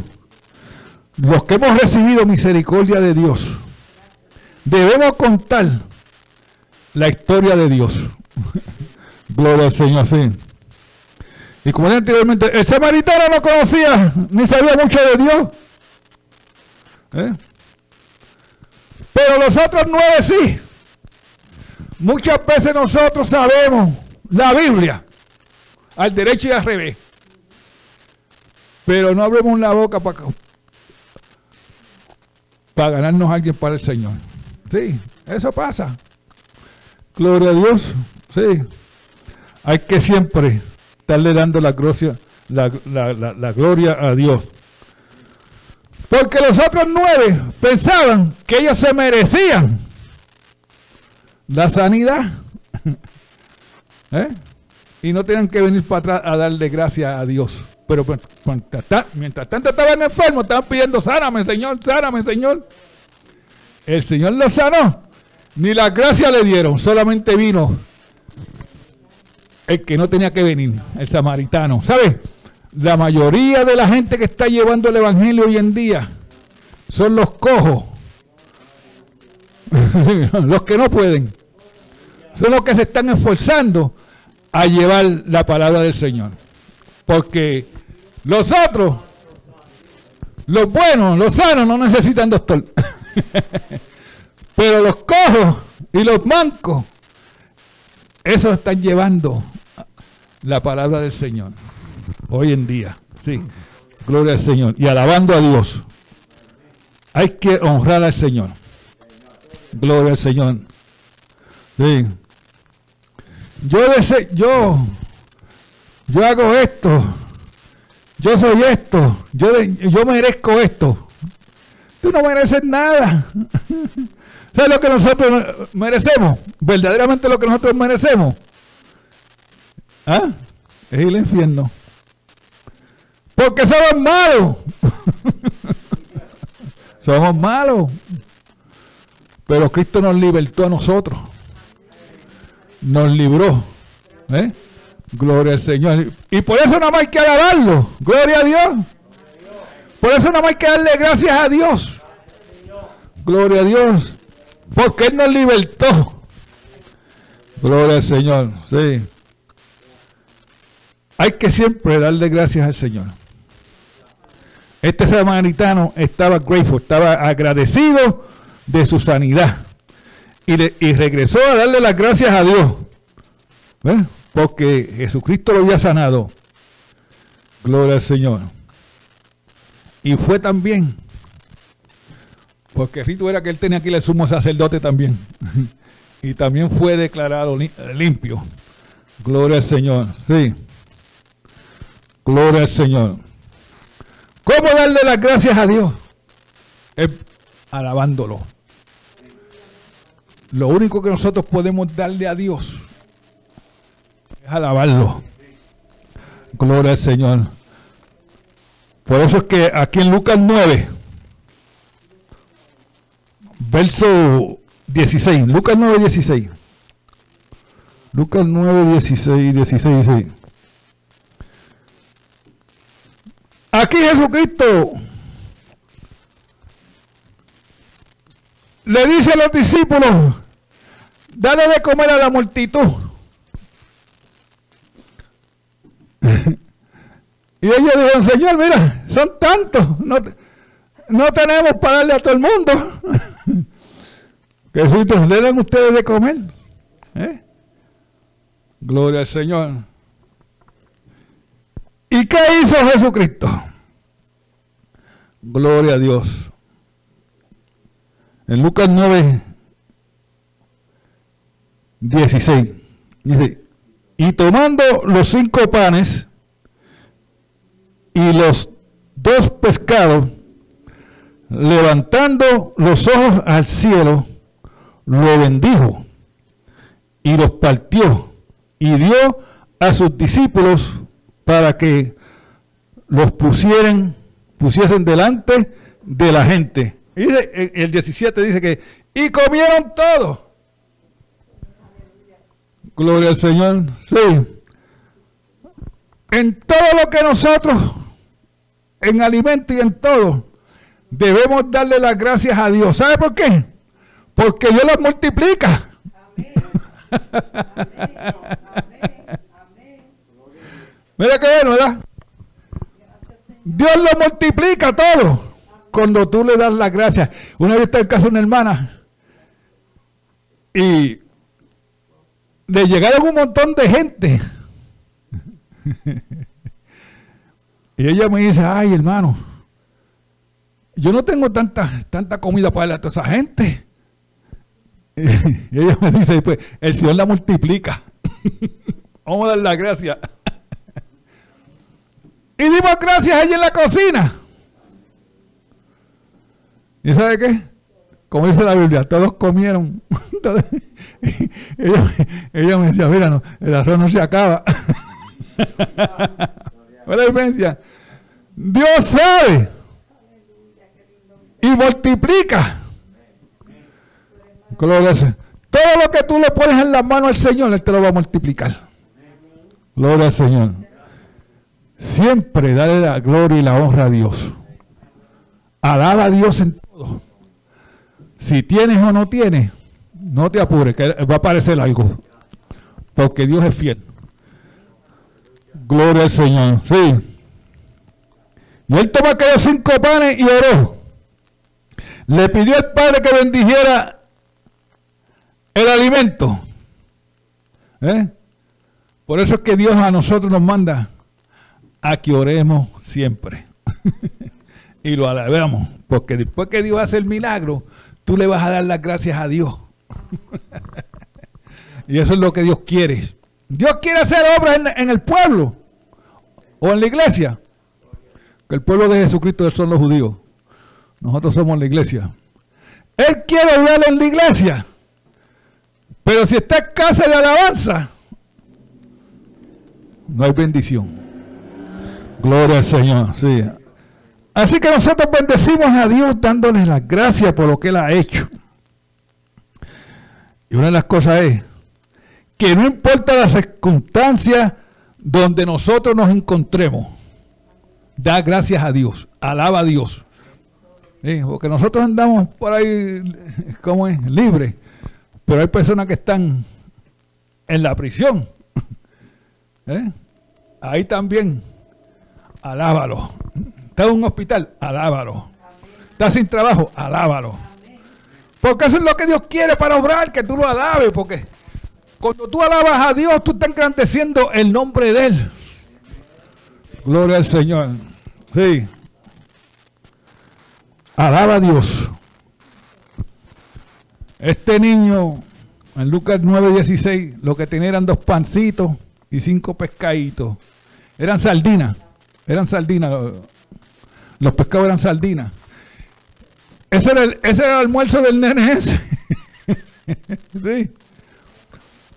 Los que hemos recibido misericordia de Dios, debemos contar la historia de Dios. Gloria al Señor, sí. Y como dije anteriormente, el samaritano no conocía ni sabía mucho de Dios. ¿Eh? Pero los otros nueve sí. Muchas veces nosotros sabemos la Biblia al derecho y al revés. Pero no abrimos la boca para, para ganarnos alguien para el Señor. Sí, eso pasa. Gloria a Dios. Sí. Hay que siempre estarle dando la, gloria, la gloria a Dios. Porque los otros nueve pensaban que ellos se merecían la sanidad. ¿Eh? Y no tenían que venir para atrás a darle gracias a Dios. Pero mientras tanto estaban enfermos, estaban pidiendo, sáname Señor, sáname Señor. El Señor los sanó. Ni la gracia le dieron, solamente vino el que no tenía que venir, el samaritano. ¿Sabe? La mayoría de la gente que está llevando el Evangelio hoy en día son los cojos. los que no pueden. Son los que se están esforzando a llevar la palabra del Señor. Porque los otros, los buenos, los sanos, no necesitan doctor. Pero los cojos y los mancos Eso están llevando la palabra del Señor hoy en día. Sí, gloria al Señor. Y alabando a Dios. Hay que honrar al Señor. Gloria al Señor. Sí. Yo, deseo, yo, yo hago esto. Yo soy esto. Yo, yo merezco esto. Tú no mereces nada. ¿Sabes lo que nosotros merecemos? Verdaderamente lo que nosotros merecemos. ¿Ah? Es el infierno. Porque somos malos. somos malos. Pero Cristo nos libertó a nosotros. Nos libró. ¿Eh? Gloria al Señor. Y por eso nada más hay que alabarlo. Gloria a Dios. Por eso nada más hay que darle gracias a Dios. Gloria a Dios. Porque Él nos libertó. Gloria al Señor. Sí. Hay que siempre darle gracias al Señor. Este samaritano estaba grateful, estaba agradecido de su sanidad. Y, y regresó a darle las gracias a Dios. Porque Jesucristo lo había sanado. Gloria al Señor. Y fue también. Porque el rito era que él tenía que al sumo sacerdote también. y también fue declarado limpio. Gloria al Señor. Sí. Gloria al Señor. ¿Cómo darle las gracias a Dios? Alabándolo. Lo único que nosotros podemos darle a Dios es alabarlo. Gloria al Señor. Por eso es que aquí en Lucas 9, verso 16, Lucas 9, 16. Lucas 9, 16, 16, 16. Aquí Jesucristo le dice a los discípulos, dale de comer a la multitud. Y ellos dijeron, Señor, mira, son tantos, no, no tenemos para darle a todo el mundo. Jesús, le dan ustedes de comer. ¿Eh? Gloria al Señor. ¿Y qué hizo Jesucristo? Gloria a Dios. En Lucas 9, 16, dice, y tomando los cinco panes y los dos pescados, levantando los ojos al cielo, lo bendijo y los partió y dio a sus discípulos para que los pusieran, pusiesen delante de la gente. Y el 17 dice que, y comieron todo. Gloria al Señor. Sí. En todo lo que nosotros, en alimento y en todo, debemos darle las gracias a Dios. ¿Sabe por qué? Porque Dios las multiplica. Amén. Mira qué bueno, ¿verdad? Dios lo multiplica todo cuando tú le das las gracias. Una vez está en casa de una hermana y le llegaron un montón de gente. y ella me dice, ay hermano, yo no tengo tanta, tanta comida para darle a toda esa gente. y ella me dice, pues el Señor la multiplica. Vamos a dar las gracias. Y dimos gracias allí en la cocina. ¿Y sabe qué? Como dice la Biblia, todos comieron. ella, me decía, mira, el arroz no se acaba. ¿Cuál la diferencia? Dios sabe y multiplica. Todo lo que tú le pones en la mano al Señor, Él te lo va a multiplicar. Gloria al Señor. Siempre dale la gloria y la honra a Dios. Alaba a Dios en todo. Si tienes o no tienes, no te apures, que va a aparecer algo. Porque Dios es fiel. Gloria al Señor. Sí. Y él tomó aquellos cinco panes y oró. Le pidió al Padre que bendijera el alimento. ¿Eh? Por eso es que Dios a nosotros nos manda a que oremos siempre. y lo alabamos. Porque después que Dios hace el milagro, tú le vas a dar las gracias a Dios. y eso es lo que Dios quiere. Dios quiere hacer obras en, el pueblo o en la iglesia. Que el pueblo de Jesucristo son los judíos. Nosotros somos la iglesia. Él quiere verlo en la iglesia. Pero si está en casa de alabanza, no hay bendición. Gloria al Señor. Sí. Así que nosotros bendecimos a Dios dándoles las gracias por lo que Él ha hecho. Y una de las cosas es que no importa las circunstancias donde nosotros nos encontremos, da gracias a Dios, alaba a Dios. porque nosotros andamos por ahí, como es? Libre. Pero hay personas que están en la prisión. ¿Eh? Ahí también, alábalo. Está en un hospital, alábalo. Está sin trabajo, alábalo. Porque eso es lo que Dios quiere para obrar, que tú lo alabes, porque cuando tú alabas a Dios, tú estás engrandeciendo el nombre de Él. Gloria al Señor. Sí. Alaba a Dios. Este niño, en Lucas 9:16, lo que tenía eran dos pancitos y cinco pescaditos. Eran sardinas. Eran sardinas. Los pescados eran sardinas. Ese era el, ese era almuerzo del nene sí.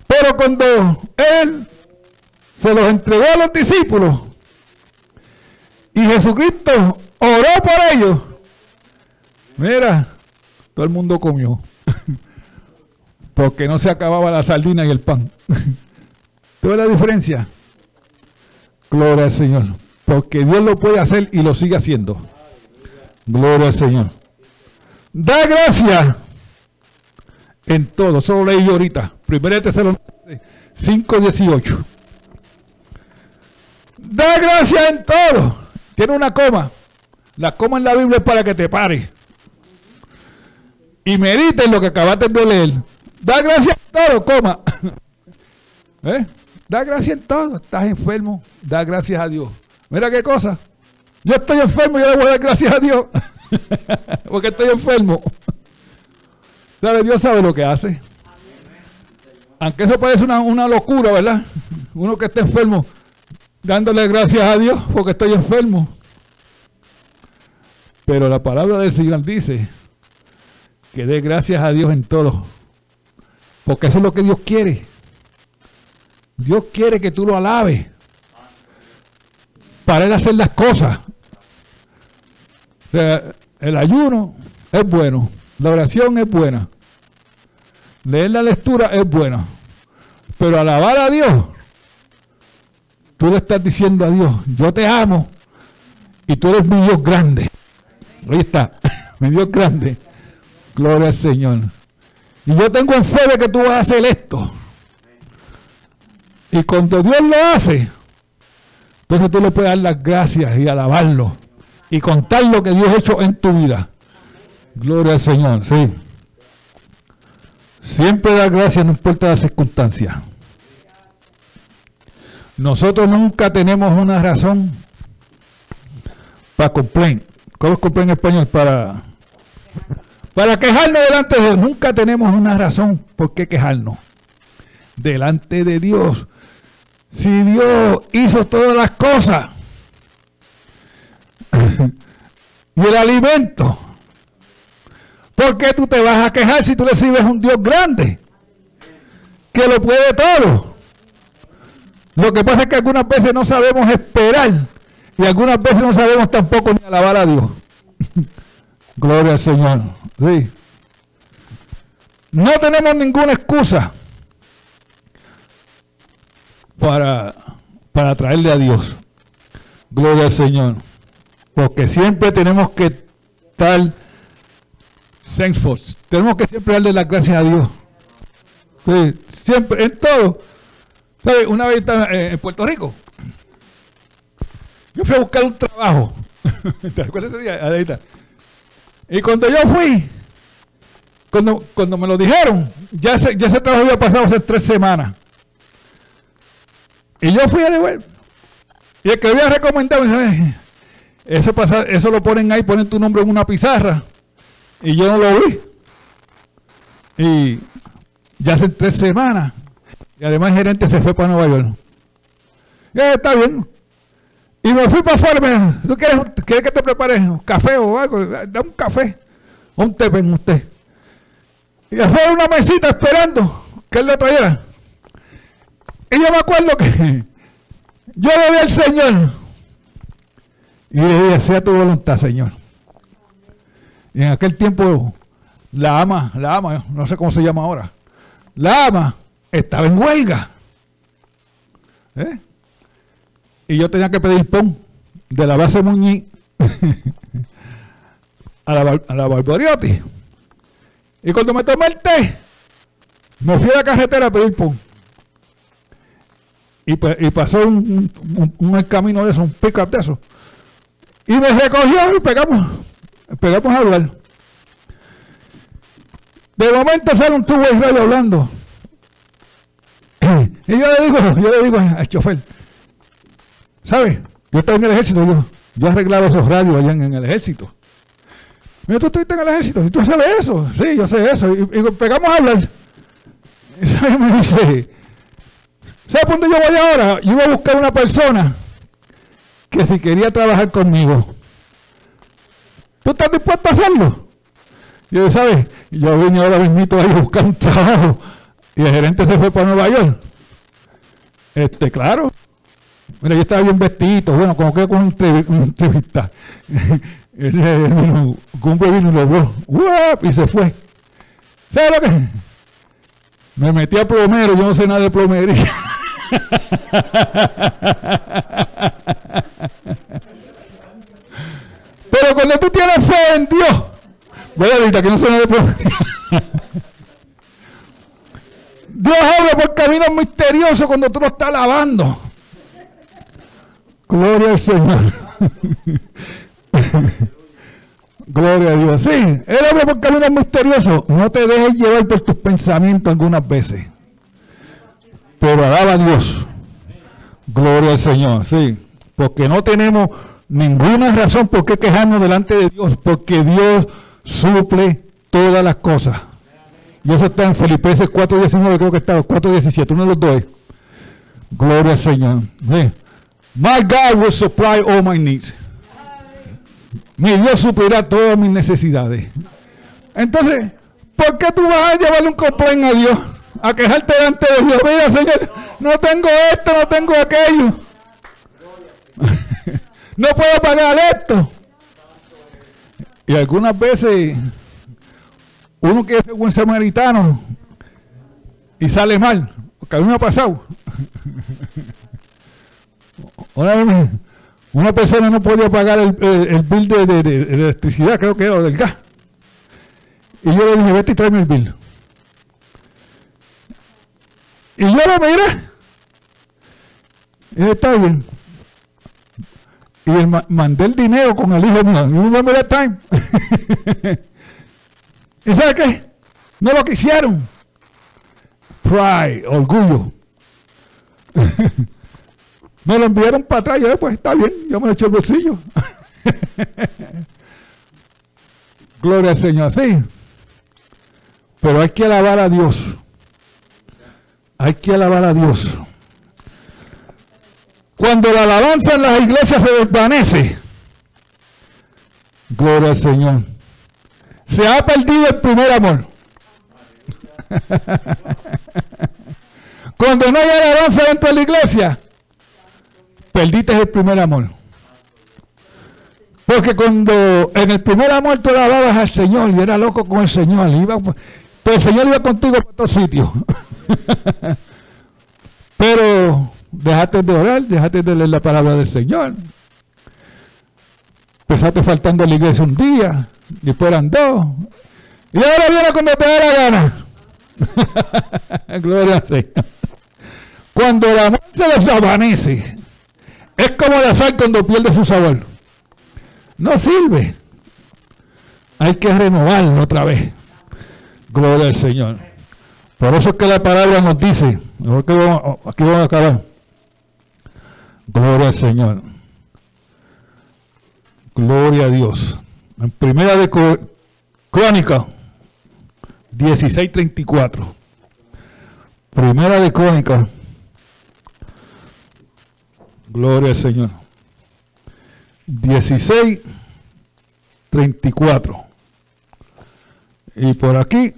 Pero cuando Él se los entregó a los discípulos y Jesucristo oró por ellos, mira, todo el mundo comió. Porque no se acababa la sardina y el pan. ¿Tú ves la diferencia? Gloria al Señor. Porque Dios lo puede hacer y lo sigue haciendo. Gloria al Señor. Da gracias en todo. Solo leí yo ahorita. Primera Tesalonicenses 5.18. Da gracias en todo. Tiene una coma. La coma en la Biblia es para que te pare. Y medite en lo que acabaste de leer. Da gracias en todo, coma. ¿Eh? Da gracias en todo. Estás enfermo. Da gracias a Dios. Mira qué cosa. Yo estoy enfermo yo le voy a dar gracias a Dios. Porque estoy enfermo. ¿Sabe? Dios sabe lo que hace. Aunque eso parece una, una locura, ¿verdad? Uno que está enfermo, dándole gracias a Dios porque estoy enfermo. Pero la palabra del Señor dice que dé gracias a Dios en todo. Porque eso es lo que Dios quiere. Dios quiere que tú lo alabes. Para él hacer las cosas. el ayuno es bueno. La oración es buena. Leer la lectura es buena. Pero alabar a Dios, tú le estás diciendo a Dios, yo te amo y tú eres mi Dios grande. Ahí está, mi Dios grande. Gloria al Señor. Y yo tengo en fe de que tú vas a hacer esto. Y cuando Dios lo hace, entonces tú le puedes dar las gracias y alabarlo y contar lo que Dios ha hecho en tu vida. Gloria al Señor, sí. Siempre da gracias, no importa la circunstancia. Nosotros nunca tenemos una razón para cumplir. ¿Cómo es cumplir en español? Para, para quejarnos delante de Dios. Nunca tenemos una razón por qué quejarnos delante de Dios. Si Dios hizo todas las cosas y el alimento ¿Por qué tú te vas a quejar si tú recibes un Dios grande? Que lo puede todo. Lo que pasa es que algunas veces no sabemos esperar y algunas veces no sabemos tampoco ni alabar a Dios. Gloria al Señor. Sí. No tenemos ninguna excusa para, para traerle a Dios. Gloria al Señor. Porque siempre tenemos que estar thankful. Tenemos que siempre darle las gracias a Dios. siempre, en todo. ¿Sabe? Una vez eh, en Puerto Rico, yo fui a buscar un trabajo. ¿Te acuerdas ese? Y cuando yo fui, cuando, cuando me lo dijeron, ya ese, ya ese trabajo había pasado hace tres semanas. Y yo fui a devolver. Y el que había recomendado me dice, eso, pasa, eso lo ponen ahí, ponen tu nombre en una pizarra. Y yo no lo vi. Y ya hace tres semanas. Y además el gerente se fue para Nueva York. Está bien. Y me fui para afuera. ¿Tú quieres, quieres que te prepare un café o algo? Da un café. Un té, ven usted. Y afuera una mesita esperando que él lo trayera. Y yo me acuerdo que yo le vi al Señor. Y le dije, sea tu voluntad, Señor. Y en aquel tiempo, la ama, la ama, no sé cómo se llama ahora, la ama estaba en huelga. ¿Eh? Y yo tenía que pedir pon de la base Muñiz a la, a la Barbariotti. Y cuando me tomé el té, me fui a la carretera a pedir pon. Y, pasó un, un, camino de eso, un pick de eso. Y me recogió y pegamos, pegamos a hablar. De momento sale un tubo Israel hablando. Y yo le digo, yo le digo al chofer, ¿sabes? Yo estaba en el ejército, yo, yo arreglaba esos radios allá en, el ejército. Mira, tú estuviste en el ejército, ¿y tú sabes eso? Sí, yo sé eso. Y, y pegamos a hablar. Y me dice, ¿sabes por dónde yo voy ahora? Yo iba a buscar una persona que si quería trabajar conmigo. ¿Tú estás dispuesto a hacerlo? Y yo, ¿sabes? Yo vine ahora mismo a buscar un trabajo y el gerente se fue para Nueva York. Este, claro. Mira, yo estaba bien vestido, bueno, como que con un entrevista. Él vino, cumple vino y lo y se fue. ¿Sabes lo que? Me metí a plomero, yo no sé nada de plomería. Pero cuando tú tienes fe en Dios, voy ahorita que no sé nada de plomería. Dios habla por caminos misteriosos cuando tú lo estás lavando. Gloria al Señor. Gloria a Dios. Sí, Él habla por caminos misteriosos. No te dejes llevar por tus pensamientos algunas veces. Pero alaba a Dios. Gloria al Señor. Sí, porque no tenemos ninguna razón por qué quejarnos delante de Dios. Porque Dios suple todas las cosas. Y eso está en Filipenses 4.19, creo que está, 4.17, uno de los dos. Gloria al Señor. Sí. My God will supply all my needs. Mi Dios suplirá todas mis necesidades. Entonces, ¿por qué tú vas a llevarle un complaint a Dios? A quejarte delante de Dios. Mira, Señor, no tengo esto, no tengo aquello. no puedo pagar esto. Y algunas veces uno quiere ser buen samaritano y sale mal. Porque a mí me ha pasado. Una una persona no podía pagar el, el, bill de, electricidad, creo que era, o del gas. Y yo le dije, vete y tráeme el bill. Y yo lo miré. Y está bien. Y él mandé el dinero con el hijo mío. You remember that time? ¿Y sabe qué? No lo quisieron. Pride, orgullo. Me lo enviaron para atrás. Yo, pues está bien, yo me lo eché el bolsillo. Gloria al Señor, sí. Pero hay que alabar a Dios. Hay que alabar a Dios. Cuando la alabanza en las iglesias se desvanece, gloria al Señor, se ha perdido el primer amor. Cuando no hay alabanza dentro de la iglesia, perdiste el primer amor. Porque cuando en el primer amor tú alababas al Señor y era loco con el Señor, iba, pero el Señor iba contigo por todos sitios. pero dejaste de orar, dejaste de leer la palabra del Señor. Empezaste faltando a la iglesia un día, después eran dos. Y ahora viene cuando te da la gana. Gloria al Señor. Cuando el amor se desvanece, es como la sal cuando pierde su sabor. No sirve. Hay que renovarlo otra vez. Gloria al Señor. Por eso es que la palabra nos dice, aquí vamos a acabar. Gloria al Señor. Gloria a Dios. En primera de Crónica 16:34. Primera de Crónica. Gloria al Señor. 16:34. Y por aquí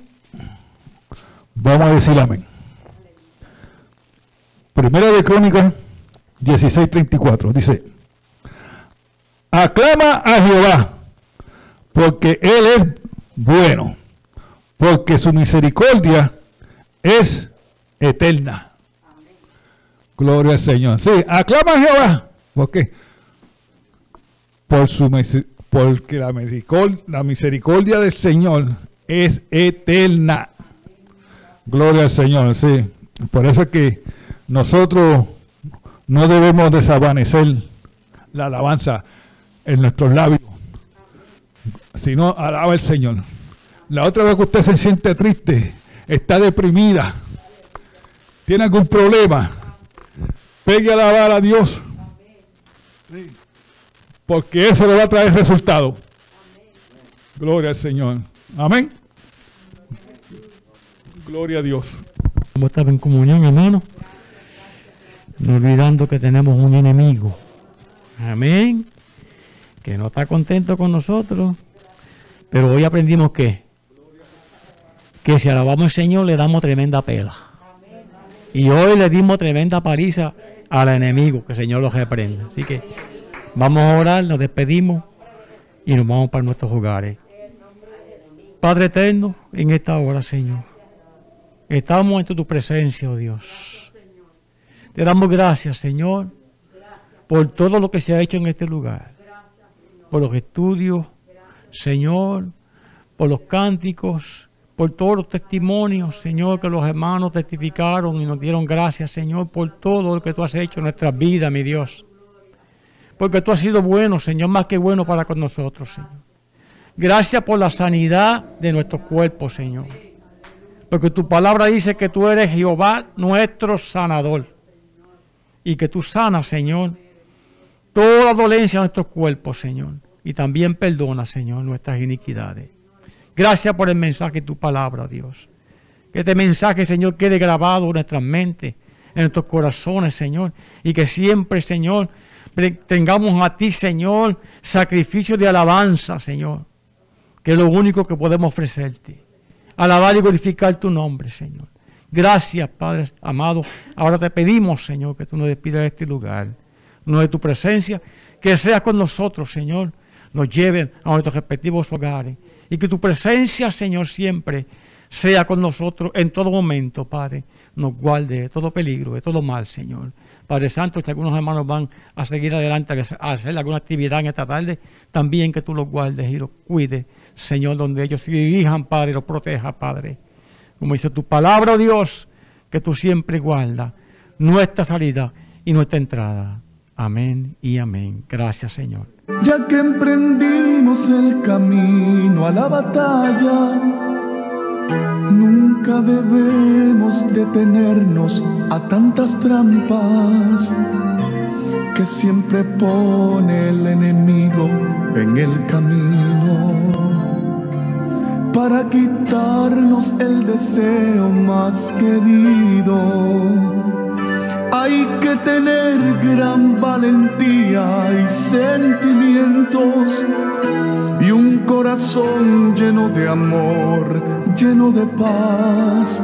vamos a decir amén. Primera de Crónica 16:34 dice, aclama a Jehová, porque Él es bueno, porque su misericordia es eterna. Gloria al Señor. Sí, aclama a Jehová. ¿Por qué? Por su porque la misericordia, la misericordia del Señor es eterna. Gloria al Señor, sí. Por eso es que nosotros no debemos desvanecer la alabanza en nuestros labios, sino alaba al Señor. La otra vez que usted se siente triste, está deprimida, tiene algún problema, pegue a alabar a Dios. Porque eso le va a traer resultado. Gloria al Señor. Amén. Gloria a Dios. Vamos a estar en comunión, hermano no olvidando que tenemos un enemigo. Amén. Que no está contento con nosotros. Pero hoy aprendimos que, que si alabamos al Señor le damos tremenda pela. Y hoy le dimos tremenda paliza al enemigo, que Señor lo reprenda. Así que vamos a orar, nos despedimos y nos vamos para nuestros hogares. Padre eterno, en esta hora, Señor, estamos en tu presencia, oh Dios. Te damos gracias, Señor, por todo lo que se ha hecho en este lugar. Por los estudios, Señor, por los cánticos, por todos los testimonios, Señor, que los hermanos testificaron y nos dieron gracias, Señor, por todo lo que tú has hecho en nuestras vidas, mi Dios. Porque tú has sido bueno, Señor, más que bueno para con nosotros, Señor. Gracias por la sanidad de nuestros cuerpos, Señor. Porque tu palabra dice que tú eres Jehová, nuestro sanador y que tú sanas, Señor, toda dolencia de nuestros cuerpos, Señor. Y también perdona, Señor, nuestras iniquidades. Gracias por el mensaje de tu palabra, Dios. Que este mensaje, Señor, quede grabado en nuestras mentes, en nuestros corazones, Señor. Y que siempre, Señor, tengamos a ti, Señor, sacrificio de alabanza, Señor. Que es lo único que podemos ofrecerte. Alabar y glorificar tu nombre, Señor. Gracias, Padre amado. Ahora te pedimos, Señor, que tú nos despidas de este lugar, no de tu presencia, que seas con nosotros, Señor. Nos lleven a nuestros respectivos hogares. Y que tu presencia, Señor, siempre sea con nosotros en todo momento, Padre. Nos guarde de todo peligro, de todo mal, Señor. Padre Santo, que algunos hermanos van a seguir adelante a hacer alguna actividad en esta tarde, también que tú los guardes y los cuides, Señor, donde ellos se dirijan, Padre, los proteja, Padre. Como dice tu palabra, oh Dios, que tú siempre guardas nuestra salida y nuestra entrada. Amén y amén. Gracias, Señor. Ya que emprendimos el camino a la batalla, nunca debemos detenernos a tantas trampas que siempre pone el enemigo en el camino para quitarnos el deseo más querido. Hay que tener gran valentía y sentimientos y un corazón lleno de amor, lleno de paz,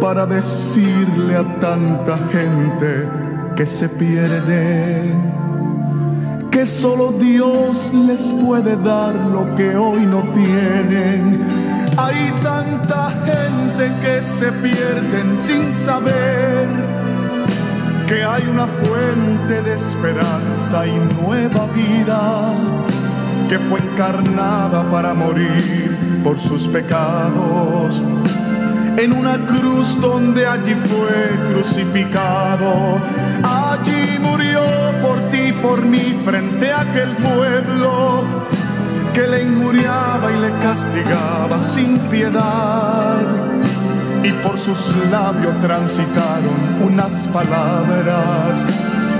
para decirle a tanta gente que se pierde que solo Dios les puede dar lo que hoy no tienen. Hay tanta gente que se pierden sin saber que hay una fuente de esperanza y nueva vida que fue encarnada para morir por sus pecados en una cruz donde allí fue crucificado. Allí murió por ti, por mí, frente a aquel pueblo que le injuriaba y le castigaba sin piedad. Y por sus labios transitaron unas palabras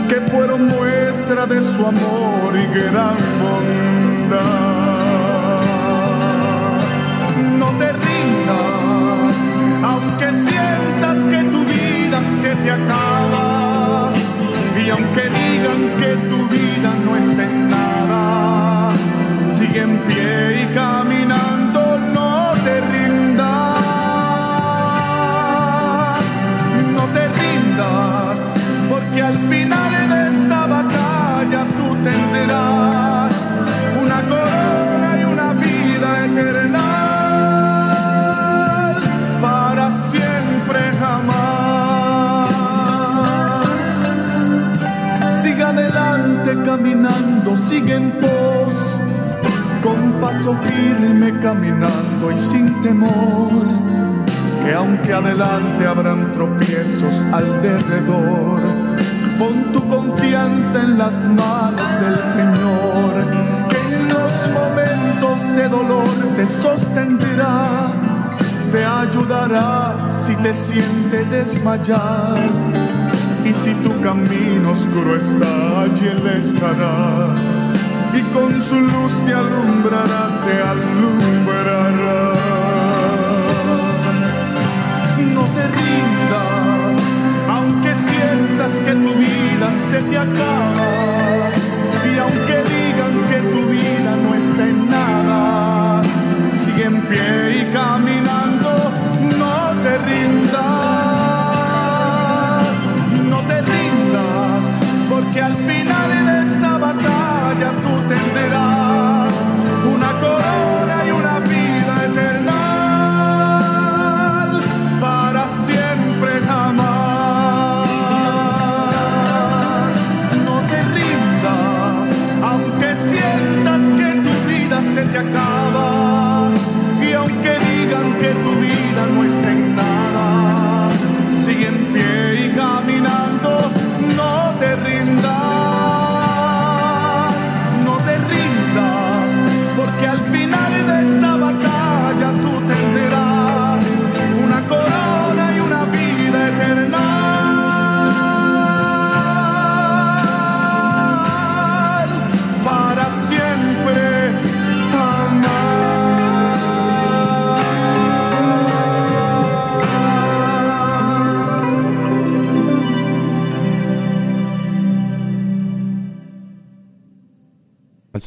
que fueron muestra de su amor y gran bondad. No te rindas, aunque sientas que tu vida se te acaba y aunque digan que tu vida no está en nada, sigue en pie y caminando, porque al final de esta batalla tú tendrás una corona y una vida eterna para siempre jamás. Siga adelante caminando, sigue en pos, con paso firme caminando y sin temor, que aunque adelante habrán tropiezos alrededor, pon tu confianza en las manos del Señor, que en los momentos de dolor te sostendrá, te ayudará si te siente desmayar. Y si tu camino oscuro está, allí Él estará. Y con su luz te alumbrará, te alumbrará. Tu vida se te acaba. Y aunque digan que tu vida no está en nada, sigue en pie y caminando, no te rindas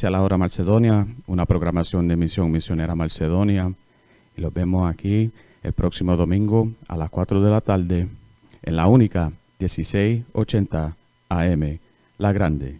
La hora Macedonia, una programación de Misión Misionera Macedonia. Y los vemos aquí el próximo domingo a las 4 de la tarde en la única 1680 AM, La Grande.